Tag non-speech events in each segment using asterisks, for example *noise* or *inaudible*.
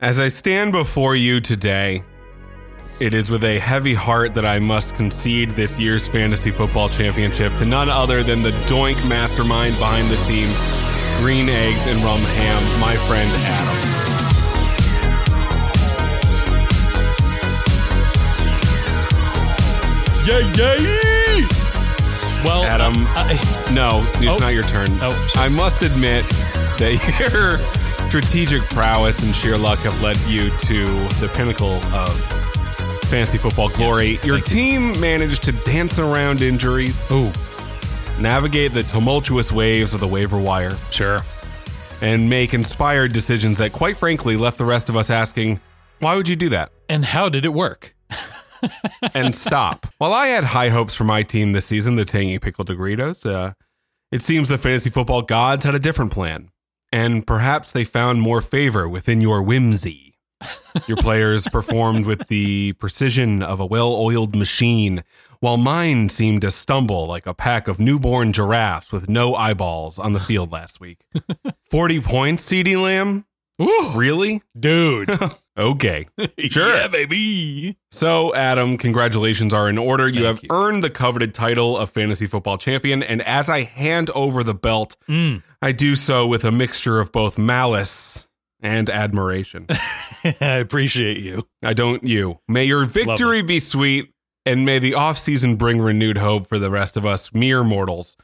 As I stand before you today, it is with a heavy heart that I must concede this year's fantasy football championship to none other than the doink mastermind behind the team, Green Eggs and Rum Ham, my friend Adam. Yeah, yeah. Well, Adam, uh, I- no, it's Oh. not your turn. Oh. I must admit that *laughs* your strategic prowess and sheer luck have led you to the pinnacle of fantasy football glory. Yes, your thank you. team managed to dance around injuries, ooh, navigate the tumultuous waves of the waiver wire, sure. and make inspired decisions that, quite frankly, left the rest of us asking, why would you do that? And how did it work? *laughs* and stop. While I had high hopes for my team this season, the Tangy Pickle Degritos, uh, it seems the fantasy football gods had a different plan. And perhaps they found more favor within your whimsy. Your players *laughs* performed with the precision of a well oiled machine, while mine seemed to stumble like a pack of newborn giraffes with no eyeballs on the field last week. *laughs* 40 points, CeeDee Lamb? Ooh, Really? dude. *laughs* Okay. Sure. yeah, baby. So, Adam, congratulations are in order. You Thank have you. earned the coveted title of fantasy football champion. And as I hand over the belt, Mm. I do so with a mixture of both malice and admiration. *laughs* I appreciate you. I don't you. May your victory be sweet, and may the offseason bring renewed hope for the rest of us mere mortals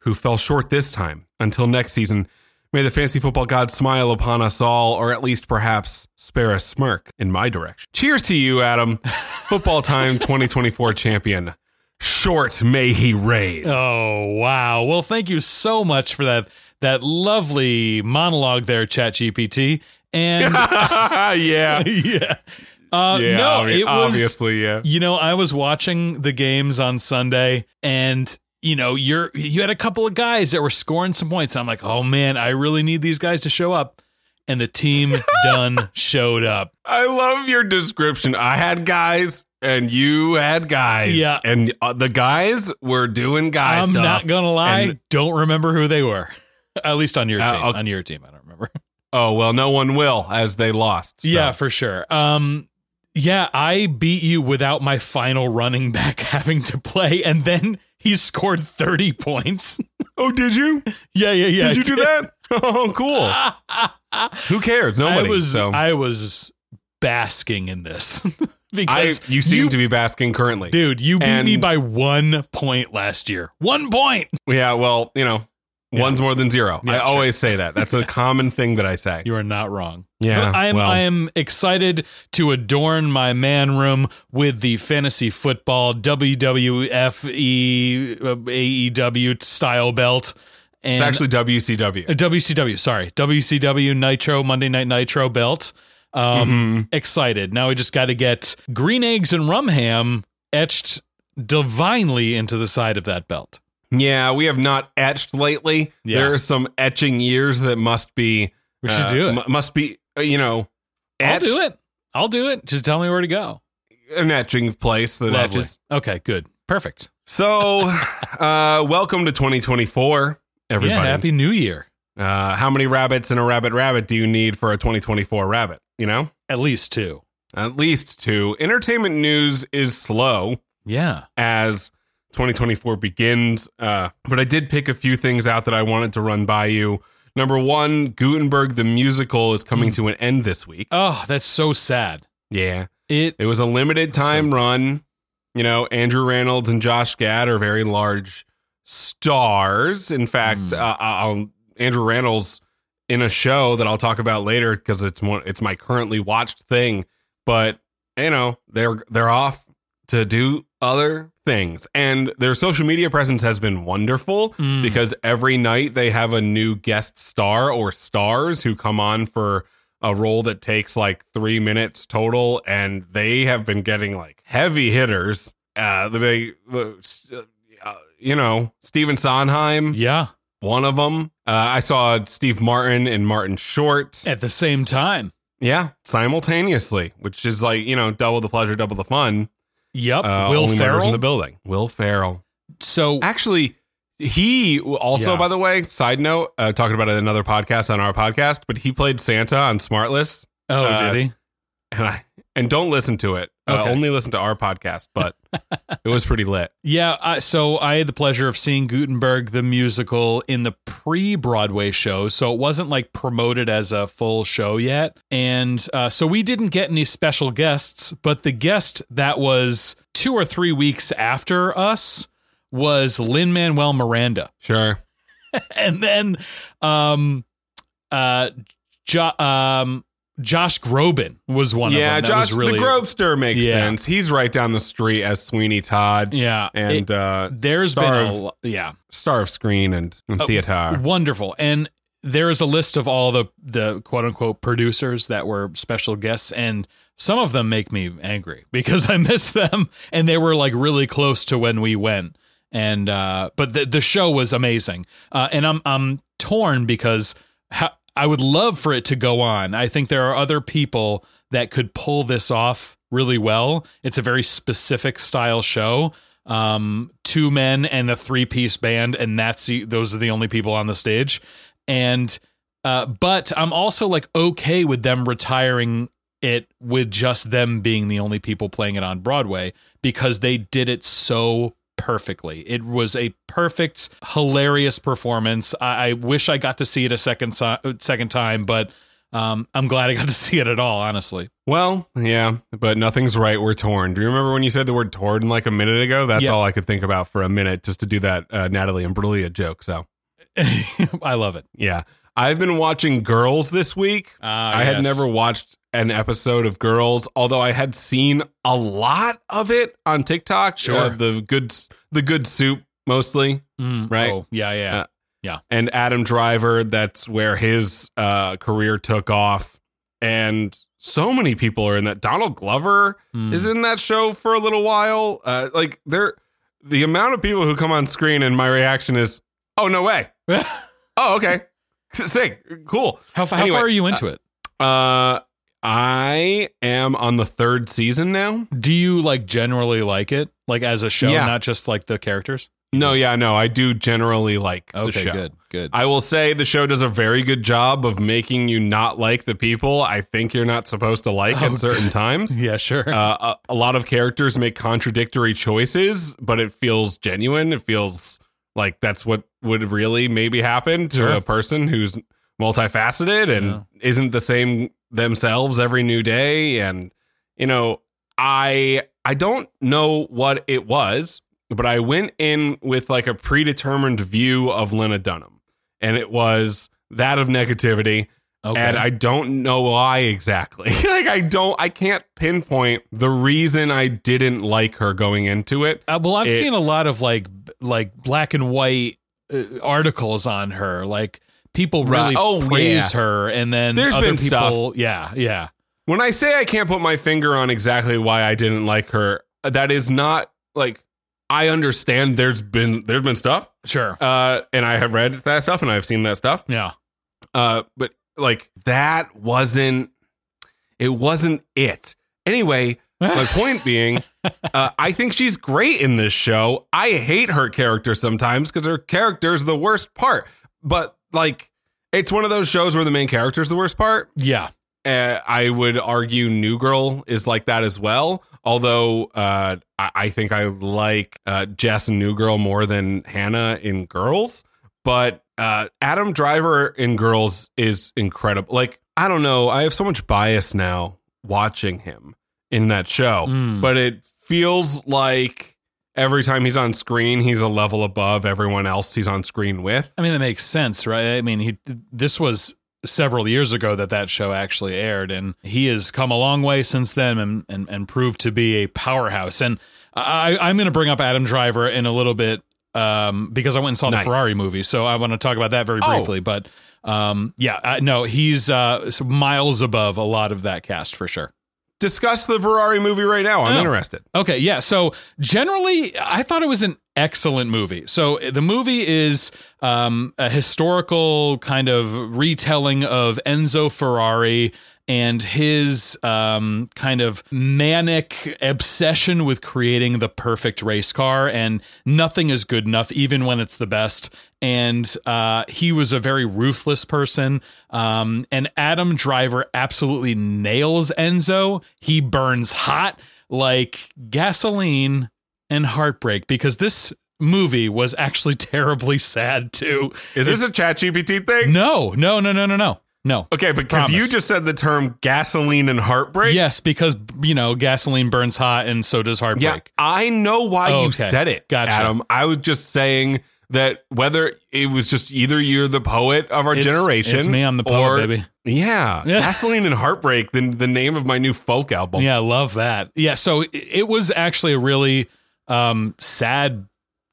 who fell short this time. Until next season, may the fantasy football gods smile upon us all, or at least perhaps spare a smirk in my direction. Cheers to you, Adam. *laughs* Football Time 2024 champion. Short may he reign. Oh wow. Well, thank you so much for that that lovely monologue there, Chat GPT. And *laughs* yeah. *laughs* yeah. Uh, Yeah, no, obvi- it was obviously, yeah. You know, I was watching the games on Sunday and you know, you're you had a couple of guys that were scoring some points. I'm like, "Oh man, I really need these guys to show up." And the team *laughs* done showed up. I love your description. I had guys and you had guys. Yeah. And uh, the guys were doing guys. I'm stuff. not going to lie, And- don't remember who they were. At least on your Uh, team. okay. On your team, I don't remember. *laughs* oh, well, no one will as they lost. so. Yeah, for sure. Um yeah, I beat you without my final running *laughs* back having to play and then he scored 30 points. *laughs* Oh, did you? yeah, yeah, yeah. did you do that? Oh, cool. Who cares? Nobody. I was so. I was basking in this I, because you seem to be basking currently. dude, you beat me by 1 point last year. 1 point. Yeah, well, you know, Yeah. one's more than zero. Yeah, I sure. always say that. That's a *laughs* common thing that I say. You are not wrong. Yeah, But I am well. I am excited to adorn my man room with the fantasy football WWF uh, AEW style belt and It's actually WCW. uh, WCW, sorry. WCW Nitro Monday Night Nitro belt. Um Mhm. excited. Now we just got to get green eggs and rum ham etched divinely into the side of that belt. Yeah, we have not etched lately. Yeah. There are some etching years that must be. We should uh, do it. mu- must be, uh, you know, I'll do it. I'll do it. Just tell me where to go. An etching place that Lovely. etches. Okay, good. Perfect. So, *laughs* uh, welcome to 2024, everybody. Yeah, happy new year. uh, how many rabbits in a rabbit rabbit do you need for a 2024 rabbit? You know, At least two. at least two. Entertainment news is slow. Yeah. as 2024 begins. Uh, but I did pick a few things out that I wanted to run by you. Number one, Gutenberg the musical is coming to an end this week. Oh, that's so sad. Yeah, It it was a limited time So- run. You know, Andrew Rannells and Josh Gad are very large stars. In fact, Hmm. uh, I'll, Andrew Rannells in a show that I'll talk about later because it's one, it's my currently watched thing. But you know, they're they're off to do other things, and their social media presence has been wonderful Mm. because every night they have a new guest star or stars who come on for a role that takes like three minutes total, and they have been getting like heavy hitters. Uh, the big, uh, you know, Stephen Sondheim, Yeah. one of them. Uh, I saw Steve Martin and Martin Short. At the same time. Yeah, simultaneously, which is like you know double the pleasure, double the fun. Yep. Uh, Will Ferrell. in the building. Will Ferrell. so Actually, he also, Yeah. by the way, side note, uh, talking about it another podcast on our podcast, but he played Santa on Smartless, oh, uh, did he? and I and don't listen to it. Uh, only listen to our podcast, but *laughs* it was pretty lit. Yeah, I, so I had the pleasure of seeing Gutenberg the musical in the pre-Broadway show, so it wasn't like promoted as a full show yet, and uh, so we didn't get any special guests. But the guest that was two or three weeks after us was Lin Manuel Miranda, Sure. *laughs* and then um, uh, jo- um, Josh Groban was one yeah, of them. That Josh, really the Grobster makes Yeah. sense. He's right down the street as Sweeney Todd. yeah, And It- uh, there's star been a of- yeah. star of screen and, and Oh, theater. Wonderful. And there is a list of all the the quote unquote producers that were special guests and some of them make me angry *laughs* because I miss them and they were like really close to when we went. And uh but the the show was amazing. Uh and I'm I'm torn because ha- I would love for it to go on. I think there are other people that could pull this off really well. It's a very specific style show. Um, two men and a three piece band, and that's the, those are the only people on the stage. And uh, but I'm also like okay with them retiring it with just them being the only people playing it on Broadway because they did it so perfectly. It was a perfect, hilarious performance. I, I wish I got to see it a second si- second time, but um, I'm glad I got to *laughs* see it at all. Honestly, Well, yeah, but nothing's right. We're torn. Do you remember when you said the word torn like a minute ago? That's Yeah. all I could think about for a minute just to do that uh, Natalie Imbruglia joke. So, *laughs* I love it. yeah. I've been watching Girls this week. Ah, I had never watched an episode of Girls, although I had seen a lot of it on TikTok. Sure. Uh, the good the good soup mostly. Mm, Right. Oh, yeah, yeah. Uh, and Adam Driver. That's where his uh, career took off. And so many people are in that. Donald Glover Mm. is in that show for a little while. Uh, like there, the amount of people who come on screen, and my reaction is, "Oh no way! *laughs* Oh okay, sick, cool." how, fa- how far are you into it? Uh, I am on the third season now. Do you like generally like it, like as a show, Yeah. not just like the characters? No, yeah, no, I do generally like the show. good, good. I will say the show does a very good job of making you not like the people I think you're not supposed to like Oh, at certain *laughs* times. yeah, sure. Uh, a, a lot of characters make contradictory choices, but it feels genuine. It feels like that's what would really maybe happen to Sure. a person who's multifaceted and Yeah. isn't the same themselves every new day. And you know, I I don't know what it was, but I went in with like a predetermined view of Lena Dunham, and it was that of negativity. okay. And I don't know why exactly. *laughs* like I don't I can't pinpoint the reason I didn't like her going into it. Uh, well, I've it- seen a lot of like like black and white uh, articles on her. Like people Right. really Oh, praise yeah. her, and then There's other been stuff. people, yeah, yeah, When I say I can't put my finger on exactly why I didn't like her, that is not like I understand there's been there's been stuff. sure, Uh and I have read that stuff and I've seen that stuff. yeah, Uh but like that wasn't it wasn't it. Anyway, my *laughs* point being, uh, I think she's great in this show. I hate her character sometimes because her character is the worst part. But like, it's one of those shows where the main character is the worst part. yeah. Uh, I would argue New Girl is like that as well. Although uh, I, I think I like uh, Jess and New Girl more than Hannah in Girls. But uh, Adam Driver in Girls is incredible. Like, I don't know. I have so much bias now watching him in that show Mm. but it feels like every time he's on screen, he's a level above everyone else he's on screen with. I mean, that makes sense, right? I mean, he this was several years ago that that show actually aired, and he has come a long way since then and and, and proved to be a powerhouse. And I, I'm going to bring up Adam Driver in a little bit um, because I went and saw Nice. the Ferrari movie, so I want to talk about that very Oh. briefly. But um, yeah, uh, no, he's uh, miles above a lot of that cast for sure. Discuss the Ferrari movie right now. I'm Oh. interested. Okay, yeah. So generally, I thought it was an excellent movie. So the movie is um, a historical kind of retelling of Enzo Ferrari and his um, kind of manic obsession with creating the perfect race car, and nothing is good enough, even when it's the best. And uh, he was a very ruthless person. Um, and Adam Driver absolutely nails Enzo. He burns hot like gasoline and heartbreak because this movie was actually *laughs* terribly sad too. Is this a chat GPT thing? No, no, no, no, no, no. No. Okay, because you just said the term gasoline and heartbreak. Yes, because you know gasoline burns hot, and so does heartbreak. Yeah. I know why Oh, you okay. said it, Gotcha. Adam. I was just saying that whether it was just either you're the poet of our It's- generation, it's me, I'm the poet, or- baby. Yeah, *laughs* Yeah. gasoline and heartbreak. The the name of my new folk album. Yeah, I love that. Yeah, so it, it was actually a really um, sad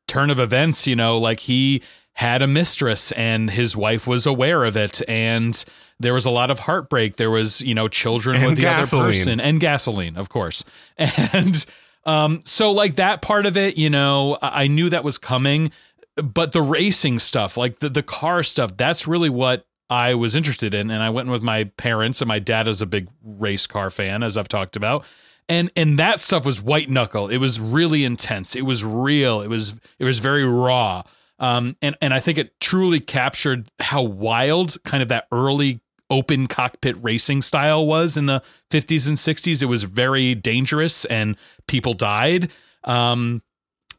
turn of events. You know, like he had a mistress, and his wife was aware of it, and there was a lot of heartbreak. There was, you know, children And with the gasoline. other person, and gasoline, of course, *laughs* and. Um, so like that part of it, you know, I I knew that was coming, but the racing stuff, like the, the car stuff, that's really what I was interested in. And I went with my parents and my dad is a big race car fan, as I've talked about. And and that stuff was white knuckle. It was really intense. It was real. It was it was very raw. Um, and and I think it truly captured how wild kind of that early open cockpit racing style was in the 50s and 60s. It was very dangerous and people died. Um,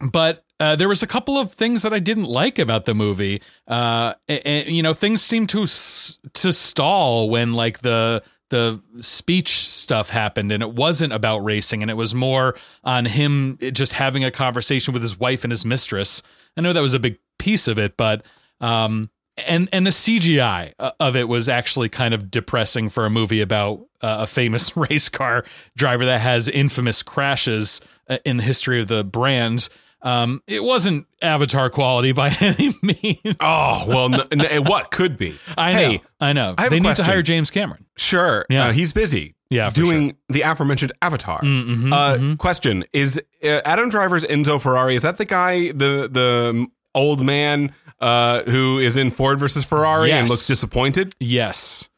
but uh, there was a couple of things that I didn't like about the movie. Uh, and, you know, things seemed to to stall when like the the speech stuff happened, and it wasn't about racing, and it was more on him just having a conversation with his wife and his mistress. I know that was a big piece of it, but um, and and the CGI of it was actually kind of depressing for a movie about uh, a famous *laughs* race car driver that has infamous crashes uh, in the history of the brand. Um, it wasn't Avatar quality by *laughs* any means. Oh well, what could be? *laughs* I know. I know. I they need question. to hire James Cameron. sure. Yeah. uh, he's busy. Yeah, doing the aforementioned Avatar. Mm-hmm, uh, Question: Is uh, Adam Driver's Enzo Ferrari? Is that the guy, the the old man uh, who is in Ford versus Ferrari and looks disappointed? Yes.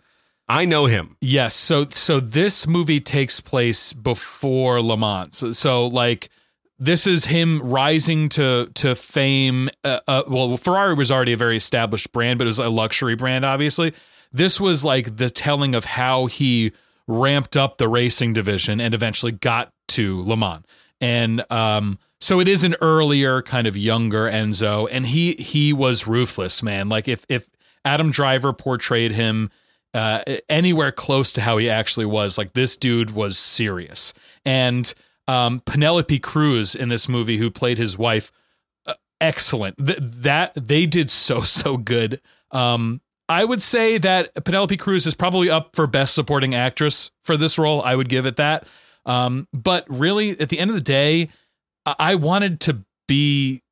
I know him. Yes. So so this movie takes place before Le Mans. So, so like this is him rising to to fame. Uh, uh, well, Ferrari was already a very established brand, but it was a luxury brand, obviously. This was like the telling of how he ramped up the racing division and eventually got to Le Mans. And um, so it is an earlier kind of younger Enzo, and he he was ruthless, man. Like if if Adam Driver portrayed him uh, anywhere close to how he actually was. Like this dude was serious. And um, Penelope Cruz in this movie, who played his wife, uh, excellent. Th- that they did so so good. Um, I would say that Penelope Cruz is probably up for best supporting actress for this role. I would give it that. Um, but really, at the end of the day, I wanted to be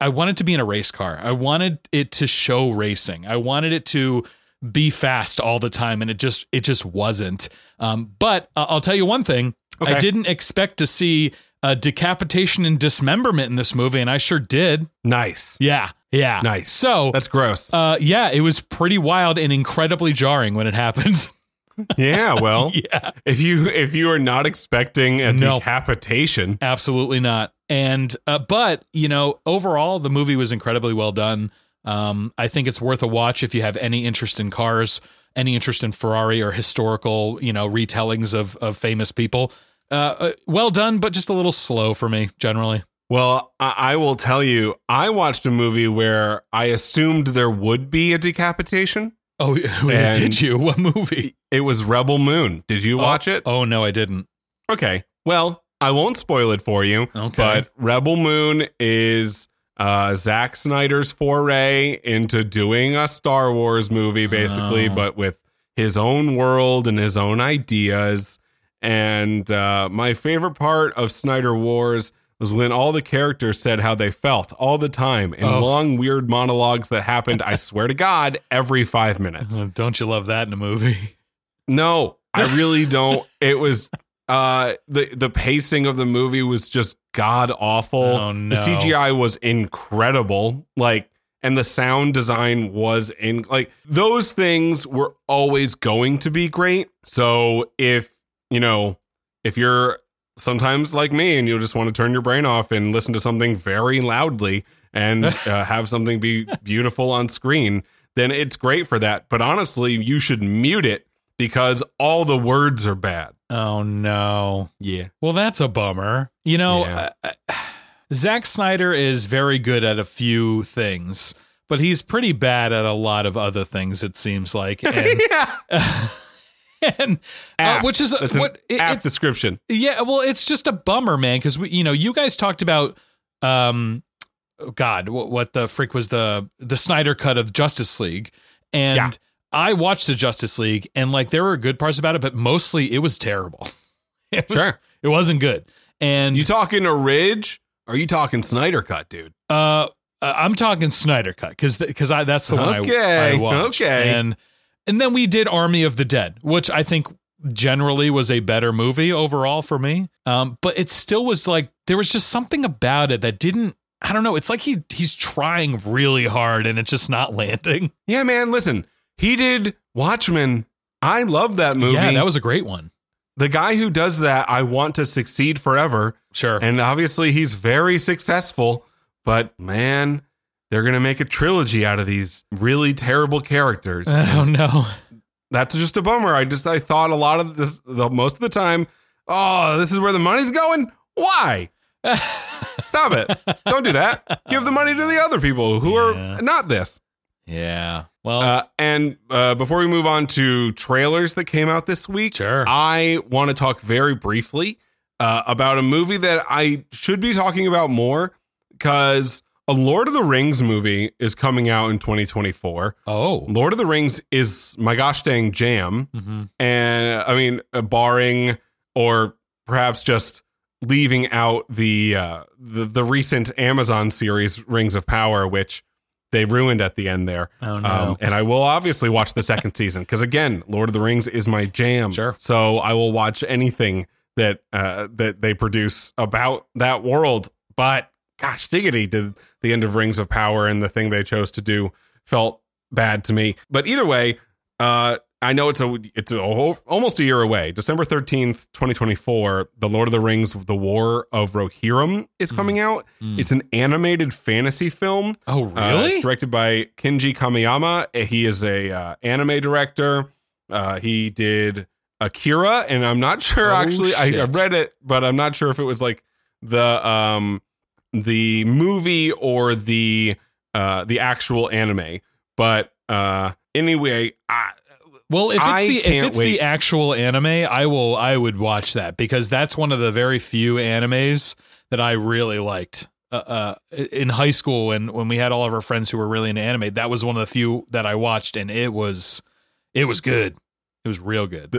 I wanted to be in a race car. I wanted it to show racing. I wanted it to be fast all the time, and it just it just wasn't. Um, but uh, I'll tell you one thing: I didn't expect to see a decapitation and dismemberment in this movie, and I sure did. Nice. Yeah, yeah, Nice. So, That's gross. uh, yeah, it was pretty wild and incredibly jarring when it happened. *laughs* yeah. Well, *laughs* yeah, if you if you are not expecting a No. decapitation, Absolutely not. And uh, but you know, overall, the movie was incredibly well done. Um, I think it's worth a watch if you have any interest in cars, any interest in Ferrari or historical, you know, retellings of of famous people. Uh, uh, well done, but just a little slow for me generally. Well, I, I will tell you, I watched a movie where I assumed there would be a decapitation. Oh, *laughs* did you? What movie? It was Rebel Moon. Did you watch oh, it? Oh no, I didn't. Okay. Well, I won't spoil it for you. Okay. But Rebel Moon is uh, Zack Snyder's foray into doing a Star Wars movie, basically, Oh. but with his own world and his own ideas. And uh, my favorite part of Snyder Wars was when all the characters said how they felt all the time in Oh. long, weird monologues that happened, I swear to God, every five minutes. *laughs* Don't you love that in a movie? No, I really don't. It was uh the the pacing of the movie was just god awful. Oh, no. The CGI was incredible. Like and the sound design was in like those things were always going to be great. So if, you know, if you're sometimes like me and you just want to turn your brain off and listen to something very loudly and *laughs* uh, have something be beautiful on screen, then it's great for that. But honestly, you should mute it because all the words are bad. Oh no. Yeah. Well, that's a bummer. You know, Yeah. *sighs* Zack Snyder is very good at a few things, but he's pretty bad at a lot of other things. It seems like, *laughs* and, yeah. *laughs* and uh, Apt. which is That's an what it, apt it's- description. Yeah, well, it's just a bummer, man, because we, you know, you guys talked about, um, oh, God, what, what the freak was the the Snyder cut of Justice League, and Yeah. I watched the Justice League, and like there were good parts about it, but mostly it was terrible. *laughs* It was, Sure. it wasn't good, and You talking a ridge? Or are you talking Snyder cut, dude? uh, uh, I'm talking Snyder cut because because I that's the one I- Okay, I, watched. okay. and and then we did Army of the Dead, which I think generally was a better movie overall for me. Um, but it still was like there was just something about it that didn't. I don't know. It's like he he's trying really hard and it's just not landing. Yeah, man, listen. He did Watchmen. I love that movie. Yeah, that was a great one. the guy who does that, I want to succeed forever. Sure. And obviously he's very successful, but man, they're going to make a trilogy out of these really terrible characters. *laughs* oh no. That's just a bummer. I just I thought a lot of this the most of the time, oh, this is where the money's going? Why? *laughs* Stop it. Don't do that. Give the money to the other people who Yeah. are not this. Yeah. Well. Uh, and uh, before we move on to trailers that came out this week, Sure. I want to talk very briefly uh, about a movie that I should be talking about more because a Lord of the Rings movie is coming out in 2024. oh. Lord of the Rings is my gosh dang jam. hmm And I mean, uh, barring or perhaps just leaving out the, uh, the the recent Amazon series Rings of Power, which they ruined at the end there. Oh no. Um, and I will obviously watch the second *laughs* season because again, Lord of the Rings is my jam. Sure. So I will watch anything that uh, that they produce about that world. But gosh, diggity, did the end of Rings of Power and the thing they chose to do felt bad to me. But either way, uh, I know it's a it's a whole, almost a year away. December thirteenth, twenty twenty four. The Lord of the Rings: The War of Rohirrim is coming out. Mm. It's an animated fantasy film. oh Uh, really? it's directed by Kenji Kamiyama. Uh, He is a uh, anime director. Uh, he did Akira, and I'm not sure Oh, actually. I, I read it, but I'm not sure if it was like the um the movie or the uh the actual anime. But uh anyway, I, Well, if it's the if it's wait. the actual anime, I will I would watch that because that's one of the very few animes that I really liked. Uh, uh, in high school when when we had all of our friends who were really into anime, that was one of the few that I watched, and it was it was good. It was real good.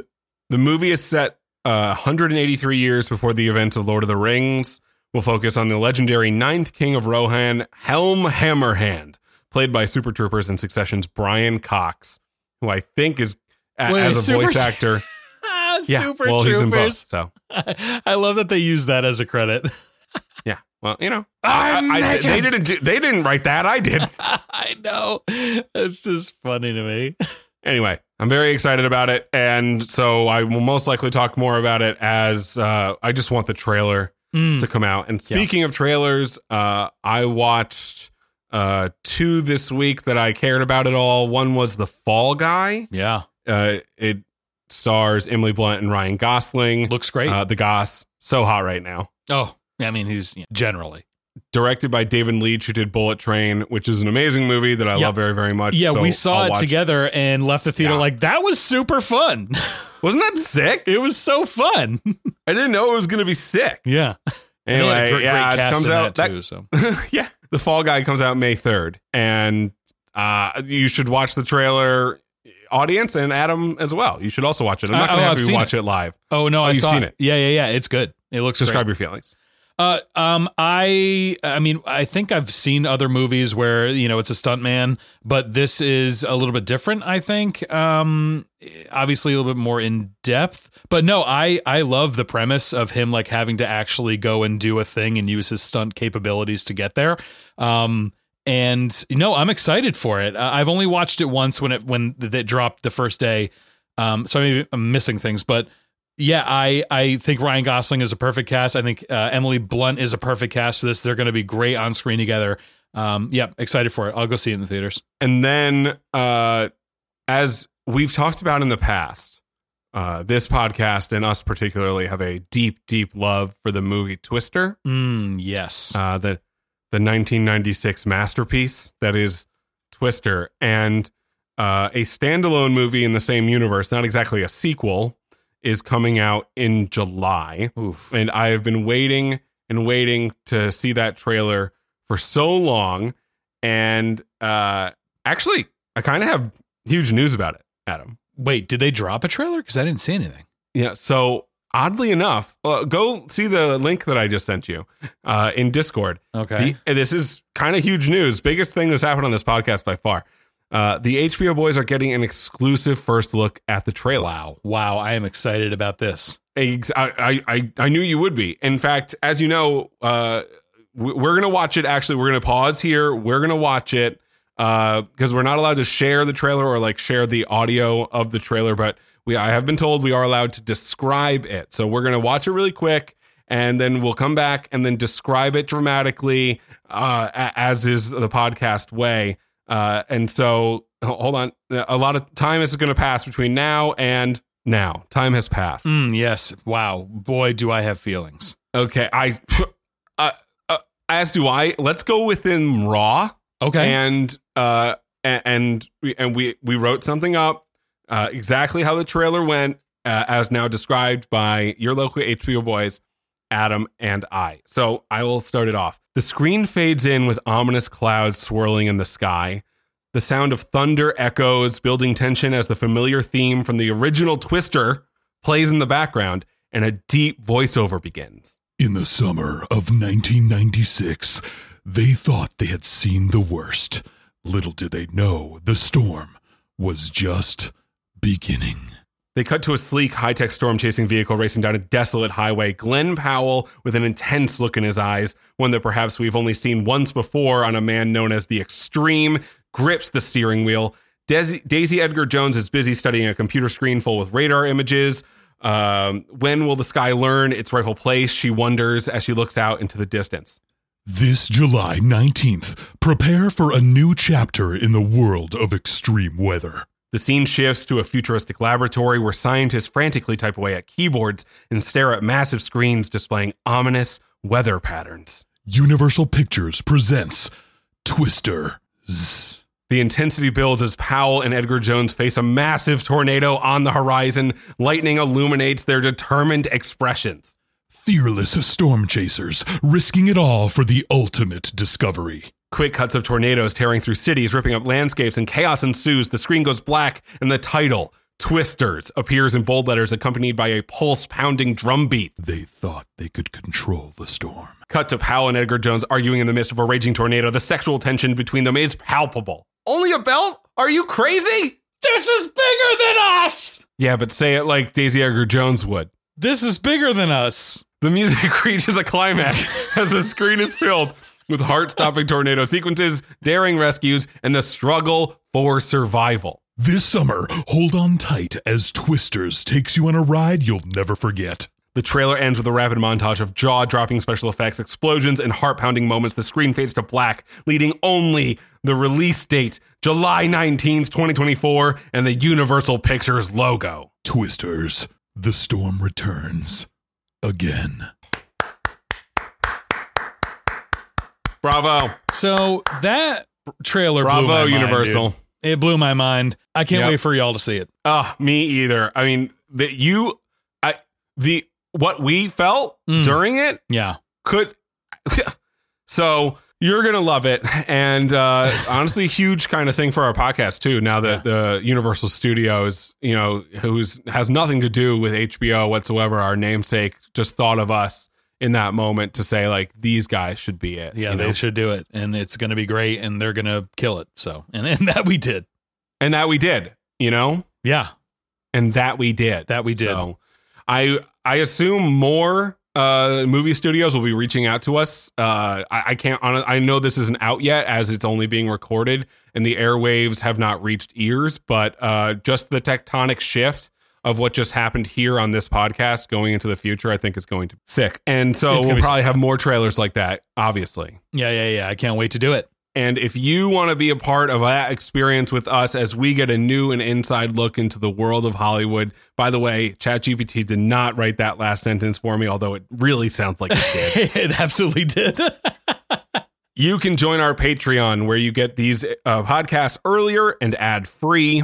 The movie is set uh, 183 years before the events of Lord of the Rings. We'll focus on the legendary Ninth King of Rohan, Helm Hammerhand, played by Super Troopers and Succession's Brian Cox, who I think is a- Wait, as a voice *laughs* actor. Ah, Yeah, Super well, he's in both. So *laughs* I love that they use that as a credit. *laughs* yeah, well, you know, I'm I- I- they didn't. Do, they didn't write that. I did. I know. It's just funny to me. anyway, I'm very excited about it, and so I will most likely talk more about it as uh, I just want the trailer Mm. to come out. And speaking of trailers, uh, I watched uh, two this week that I cared about at all. One was The Fall Guy. Yeah, Uh, it stars Emily Blunt and Ryan Gosling. looks great. Uh, the Goss, so hot right now. oh, I mean, he's generally. Directed by David Leitch, who did Bullet Train, which is an amazing movie that I Yeah. love very, very much. Yeah, So we saw I'll it together and left the theater Yeah. like that was super fun. *laughs* Wasn't that sick? it was so fun. *laughs* I didn't know it was going to be sick. yeah. And they had a Anyway, great- yeah, great it comes out. That, too. So *laughs* yeah, the Fall Guy comes out May third, and uh, you should watch the trailer. Audience and Adam as well. You should also watch it. I'm not Uh, going to oh, have I've you watch it, live. oh no, I you've saw seen it. it. Yeah, yeah, yeah. It's good. It looks Describe great. your feelings. Uh, um, I, I mean, I think I've seen other movies where you know it's a stuntman, but this is a little bit different. I think, um, obviously a little bit more in depth. But no, I, I love the premise of him like having to actually go and do a thing and use his stunt capabilities to get there. Um, and you know, I'm excited for it. I've only watched it once when it when it dropped the first day. Um, so maybe I'm missing things, but yeah, I I think Ryan Gosling is a perfect cast. I think uh, Emily Blunt is a perfect cast for this. They're going to be great on screen together. Um, yeah, excited for it. I'll go see it in the theaters. And then, uh, as we've talked about in the past, uh, this podcast and us particularly have a deep, deep love for the movie Twister. Mm, yes. Uh, the the 1996 masterpiece that is Twister, and uh, a standalone movie in the same universe, not exactly a sequel, is coming out in July. Oof. And I have been waiting and waiting to see that trailer for so long. And uh, actually, I kind of have huge news about it, Adam. Wait, did they drop a trailer? Because I didn't see anything. Yeah. So oddly enough, uh, go see the link that I just sent you uh, in Discord. Okay. The- this is kind of huge news. Biggest thing that's happened on this podcast by far. Uh, the HBO boys are getting an exclusive first look at the trailer. wow. Wow. I am excited about this. I, I, I, knew you would be. In fact, as you know, uh, we- we're going to watch it. Actually, we're going to pause here. We're going to watch it because we're not allowed to share the trailer or like share the audio of the trailer. But we, I have been told we are allowed to describe it. So we're going to watch it really quick and then we'll come back and then describe it dramatically, uh, as is the podcast way. Uh, and so, hold on, a lot of time is going to pass between now and now. Time has passed. Mm, yes. Wow. Boy, do I have feelings. Okay, I, *laughs* uh, uh, as do I. Let's go within Raw, Okay. and uh, and we and we we wrote something up uh, exactly how the trailer went, uh, as now described by your local HBO boys, Adam and I. So I will start it off. The screen fades in with ominous clouds swirling in the sky. The sound of thunder echoes, building tension as the familiar theme from the original Twister plays in the background, and a deep voiceover begins. In the summer of 1996, they thought they had seen the worst. Little did they know the storm was just beginning. They cut to a sleek, high tech storm chasing vehicle racing down a desolate highway. Glen Powell, with an intense look in his eyes, one that perhaps we've only seen once before on a man known as the Extreme, grips the steering wheel. Daisy, Daisy Edgar Jones is busy studying a computer screen full with radar images. Um, when will the sky learn its rightful place? She wonders as she looks out into the distance. This July 19th, prepare for a new chapter in the world of extreme weather. The scene shifts to a futuristic laboratory where scientists frantically type away at keyboards and stare at massive screens displaying ominous weather patterns. Universal Pictures presents Twister. Zzz. The intensity builds as Powell and Edgar Jones face a massive tornado on the horizon. Lightning illuminates their determined expressions. Fearless storm chasers, risking it all for the ultimate discovery. Quick cuts of tornadoes tearing through cities, ripping up landscapes, and chaos ensues. The screen goes black, and the title, Twisters, appears in bold letters, accompanied by a pulse pounding drum beat. They thought they could control the storm. Cut to Powell and Edgar Jones arguing in the midst of a raging tornado. The sexual tension between them is palpable. Only a belt? Are you crazy? this is bigger than us. Yeah, but say it like Daisy Edgar Jones would. This is bigger than us. The music *laughs* reaches a climax as the screen is filled with heart stopping tornado sequences, daring rescues, and the struggle for survival. This summer, hold on tight as Twisters takes you on a ride you'll never forget. The trailer ends with a rapid montage of jaw dropping special effects, explosions, and heart pounding moments. The screen fades to black, leading only the release date, July 19th, 2024, and the Universal Pictures logo. Twisters, the storm returns. Again. Bravo. So that trailer blew my Bravo, mind, Universal. dude. It blew my mind. I can't Yep. wait for y'all to see it. Ah, me either. I mean, that you, I, the, what we felt Mm. during it Yeah. could *laughs* so you're gonna love it and uh *laughs* honestly huge kind of thing for our podcast too now that the universal studios you know who's has nothing to do with hbo whatsoever our namesake just thought of us in that moment to say like these guys should be it. Yeah, you they know? should do it, and it's going to be great, and they're going to kill it. So, and, and that we did. and that we did, you know, Yeah, and that we did. that we did. So I I assume more uh, movie studios will be reaching out to us. Uh, I, I can't. I know this isn't out yet, as it's only being recorded, and the airwaves have not reached ears. But uh, just the tectonic shift of what just happened here on this podcast going into the future, I think is going to be sick. And so we'll probably sick. have more trailers like that, obviously. yeah, yeah, yeah. I can't wait to do it. And if you want to be a part of that experience with us as we get a new and inside look into the world of Hollywood, by the way, ChatGPT did not write that last sentence for me, although it really sounds like it did. *laughs* it absolutely did. *laughs* you can join our Patreon where you get these uh, podcasts earlier and ad free.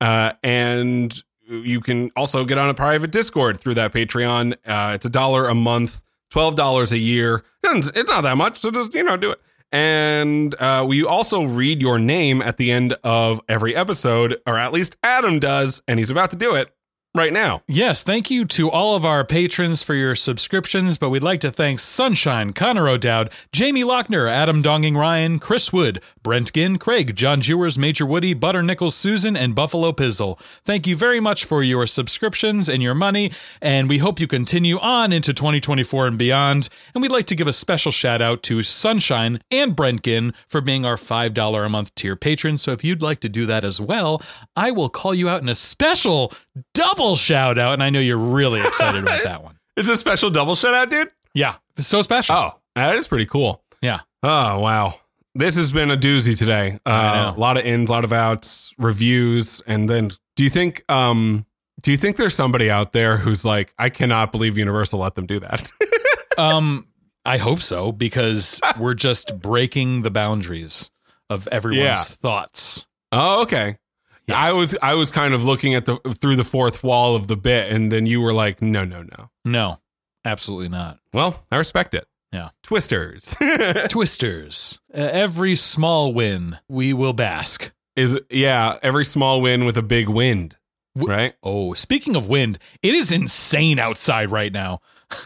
Uh, and you can also get on a private Discord through that Patreon. Uh, it's a dollar a month, twelve dollars a year. It's not that much, so just you know do it. And uh, we also read your name at the end of every episode, or at least Adam does, and he's about to do it right now. Yes, thank you to all of our patrons for your subscriptions, but we'd like to thank Sunshine, Connor O'Dowd, Jamie Lochner, Adam Donging Ryan, Chris Wood, Brent Ginn, Craig, John Jewers, Major Woody, Butter Nichols, Susan, and Buffalo Pizzle. Thank you very much for your subscriptions and your money, and we hope you continue on into 2024 and beyond. And we'd like to give a special shout out to Sunshine and Brent Ginn for being our $5 a month tier patrons. So if you'd like to do that as well, I will call you out in a special double shout out. And I know you're really excited about *laughs* that one. It's a special double shout out, dude. Yeah, it's so special. Oh, that is pretty cool. Yeah. Oh wow, this has been a doozy today. Uh, a lot of ins, a lot of outs, reviews, and then do you think? Um, do you think there's somebody out there who's like, I cannot believe Universal let them do that? *laughs* Um, I hope so because *laughs* we're just breaking the boundaries of everyone's Yeah. thoughts. oh, okay. Yeah. I was I was kind of looking at the through the fourth wall of the bit, and then you were like, no, no, no. No, absolutely not. Well, I respect it. Yeah. Twisters *laughs* Twisters. Uh, every small win, we will bask. is yeah. Every small win with a big wind, W- right? Oh, speaking of wind, it is insane outside right now. *laughs*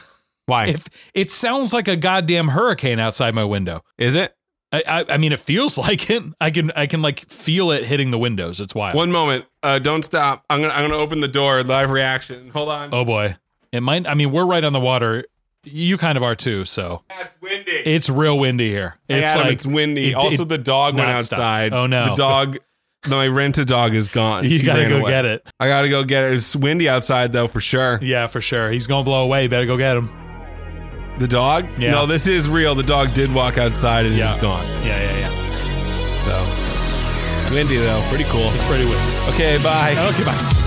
Why If it sounds like a goddamn hurricane outside my window. is it? I, I, I mean, it feels *laughs* like it. I can, I can like feel it hitting the windows. It's wild. One moment. Uh, don't stop. I'm gonna I'm gonna open the door. Live reaction. Hold on. Oh boy, it might. I mean, we're right on the water. You kind of are too. So It's windy. it's real windy here. It's Adam, like it's windy. it- also, it- the dog went outside. Oh, no. the dog. *laughs* My rented dog is gone. you She gotta go away. get it. I gotta go get it. It's windy outside though, for sure. Yeah, for sure. He's gonna blow away. You Better go get him. The dog? Yeah. No, this is real. The dog did walk outside and Yeah. is gone. Yeah, yeah, yeah. So windy though, pretty cool. It's pretty windy. Okay, bye. Okay, bye.